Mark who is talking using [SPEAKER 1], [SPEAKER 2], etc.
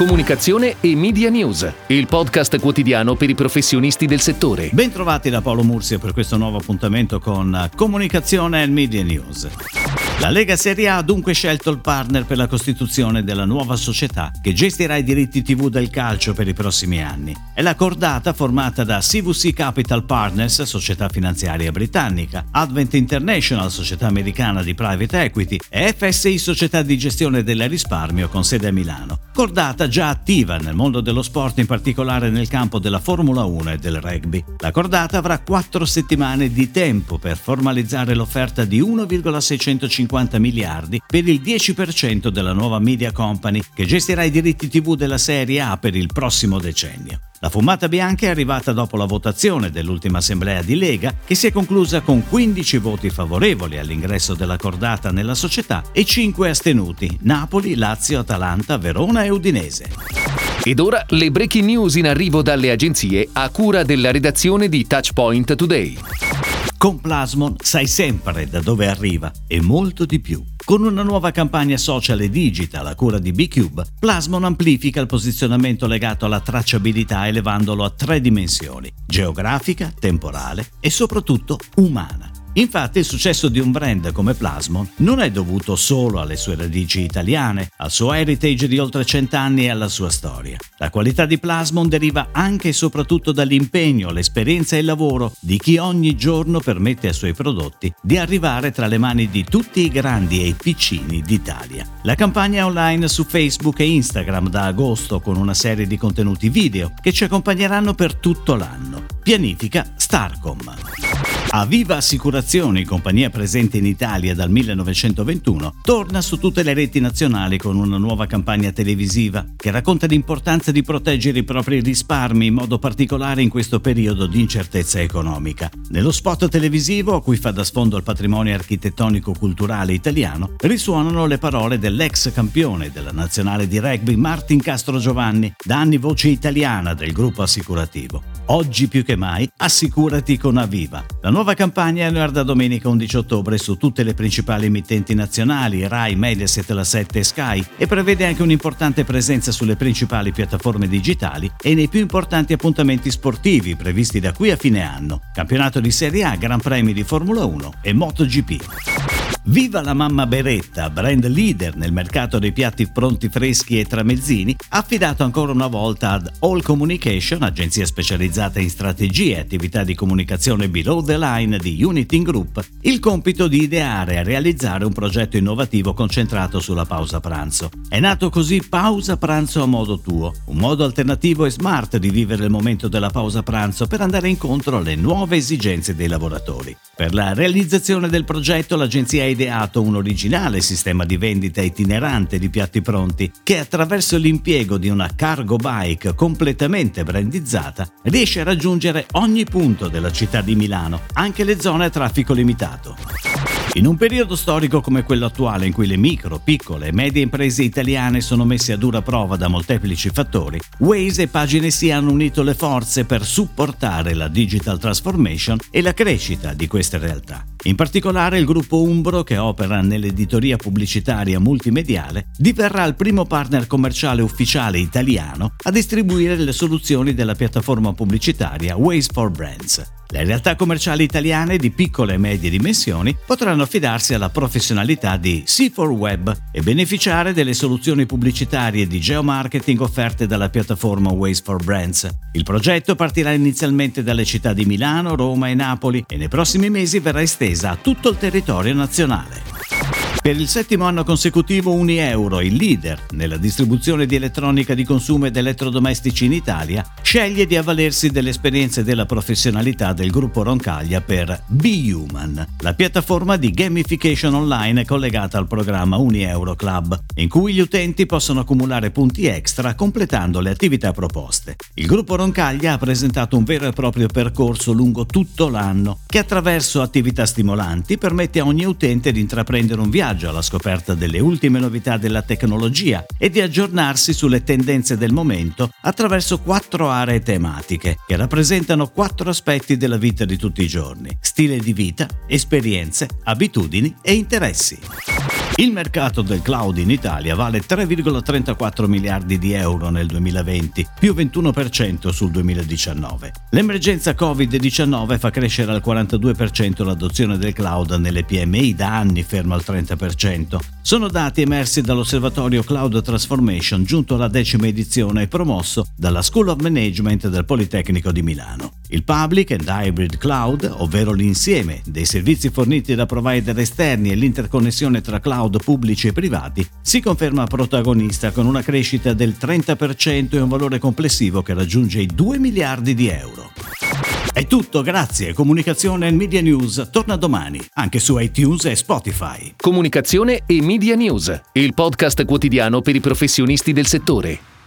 [SPEAKER 1] comunicazione e media news, il podcast quotidiano per i professionisti del settore.
[SPEAKER 2] Bentrovati da Paolo Murzio per questo nuovo appuntamento con Comunicazione e Media News. La Lega Serie A ha dunque scelto il partner per la costituzione della nuova società che gestirà i diritti TV del calcio per i prossimi anni. È la cordata formata da CVC Capital Partners, società finanziaria britannica, Advent International, società americana di private equity, e FSI, società di gestione del risparmio con sede a Milano. Cordata già attiva nel mondo dello sport, in particolare nel campo della Formula 1 e del rugby. La cordata avrà quattro settimane di tempo per formalizzare l'offerta di 1,650 150 miliardi per il 10% della nuova media company che gestirà i diritti TV della Serie A per il prossimo decennio. La fumata bianca è arrivata dopo la votazione dell'ultima assemblea di Lega che si è conclusa con 15 voti favorevoli all'ingresso della cordata nella società e 5 astenuti Napoli, Lazio, Atalanta, Verona e Udinese.
[SPEAKER 1] Ed ora le breaking news in arrivo dalle agenzie a cura della redazione di Touchpoint Today.
[SPEAKER 2] Con Plasmon sai sempre da dove arriva e molto di più. Con una nuova campagna social e digital a cura di B-Cube, Plasmon amplifica il posizionamento legato alla tracciabilità elevandolo a tre dimensioni, geografica, temporale e soprattutto umana. Infatti il successo di un brand come Plasmon non è dovuto solo alle sue radici italiane, al suo heritage di oltre cent'anni e alla sua storia. La qualità di Plasmon deriva anche e soprattutto dall'impegno, l'esperienza e il lavoro di chi ogni giorno permette ai suoi prodotti di arrivare tra le mani di tutti i grandi e i piccini d'Italia. La campagna è online su Facebook e Instagram da agosto con una serie di contenuti video che ci accompagneranno per tutto l'anno. Pianifica Starcom. Aviva Assicurazioni, compagnia presente in Italia dal 1921, torna su tutte le reti nazionali con una nuova campagna televisiva che racconta l'importanza di proteggere i propri risparmi in modo particolare in questo periodo di incertezza economica. Nello spot televisivo, a cui fa da sfondo il patrimonio architettonico-culturale italiano, risuonano le parole dell'ex campione della nazionale di rugby Martin Castro Giovanni, da anni voce italiana del gruppo assicurativo. Oggi più che mai, assicurati con Aviva. La nuova campagna è da domenica 11 ottobre su tutte le principali emittenti nazionali, Rai, Mediaset, La 7 e Sky, e prevede anche un'importante presenza sulle principali piattaforme digitali e nei più importanti appuntamenti sportivi previsti da qui a fine anno. Campionato di Serie A, Gran Premi di Formula 1 e MotoGP. Viva la mamma Beretta, brand leader nel mercato dei piatti pronti freschi e tramezzini, affidato ancora una volta ad All Communication, agenzia specializzata in strategie e attività di comunicazione below the line di Uniting Group, il compito di ideare e realizzare un progetto innovativo concentrato sulla pausa pranzo. È nato così Pausa Pranzo a modo tuo, un modo alternativo e smart di vivere il momento della pausa pranzo per andare incontro alle nuove esigenze dei lavoratori. Per la realizzazione del progetto l'agenzia ha ideato un originale sistema di vendita itinerante di piatti pronti che attraverso l'impiego di una cargo bike completamente brandizzata riesce a raggiungere ogni punto della città di Milano, anche le zone a traffico limitato. In un periodo storico come quello attuale in cui le micro, piccole e medie imprese italiane sono messe a dura prova da molteplici fattori, Waze e Pagine Si hanno unito le forze per supportare la digital transformation e la crescita di queste realtà. In particolare il gruppo Umbro, che opera nell'editoria pubblicitaria multimediale, diverrà il primo partner commerciale ufficiale italiano a distribuire le soluzioni della piattaforma pubblicitaria Waze for Brands. Le realtà commerciali italiane di piccole e medie dimensioni potranno affidarsi alla professionalità di C4Web e beneficiare delle soluzioni pubblicitarie di geomarketing offerte dalla piattaforma Waze for Brands. Il progetto partirà inizialmente dalle città di Milano, Roma e Napoli e nei prossimi mesi verrà estesa a tutto il territorio nazionale. Per il settimo anno consecutivo Unieuro, il leader nella distribuzione di elettronica di consumo ed elettrodomestici in Italia, sceglie di avvalersi delle esperienze e della professionalità del gruppo Roncaglia per Be Human, la piattaforma di gamification online collegata al programma Unieuro Club, in cui gli utenti possono accumulare punti extra completando le attività proposte. Il gruppo Roncaglia ha presentato un vero e proprio percorso lungo tutto l'anno che attraverso attività stimolanti permette a ogni utente di intraprendere un viaggio viaggio alla scoperta delle ultime novità della tecnologia e di aggiornarsi sulle tendenze del momento attraverso quattro aree tematiche che rappresentano quattro aspetti della vita di tutti i giorni, stile di vita, esperienze, abitudini e interessi. Il mercato del cloud in Italia vale 3,34 miliardi di euro nel 2020, più 21% sul 2019. L'emergenza Covid-19 fa crescere al 42% l'adozione del cloud nelle PMI da anni fermo al 30%. Sono dati emersi dall'osservatorio Cloud Transformation giunto alla decima edizione e promosso dalla School of Management del Politecnico di Milano. Il Public and Hybrid Cloud, ovvero l'insieme dei servizi forniti da provider esterni e l'interconnessione tra cloud pubblici e privati, si conferma protagonista con una crescita del 30% e un valore complessivo che raggiunge i 2 miliardi di euro. È tutto, grazie. Comunicazione e Media News torna domani, anche su iTunes e Spotify.
[SPEAKER 1] Comunicazione e Media News, il podcast quotidiano per i professionisti del settore.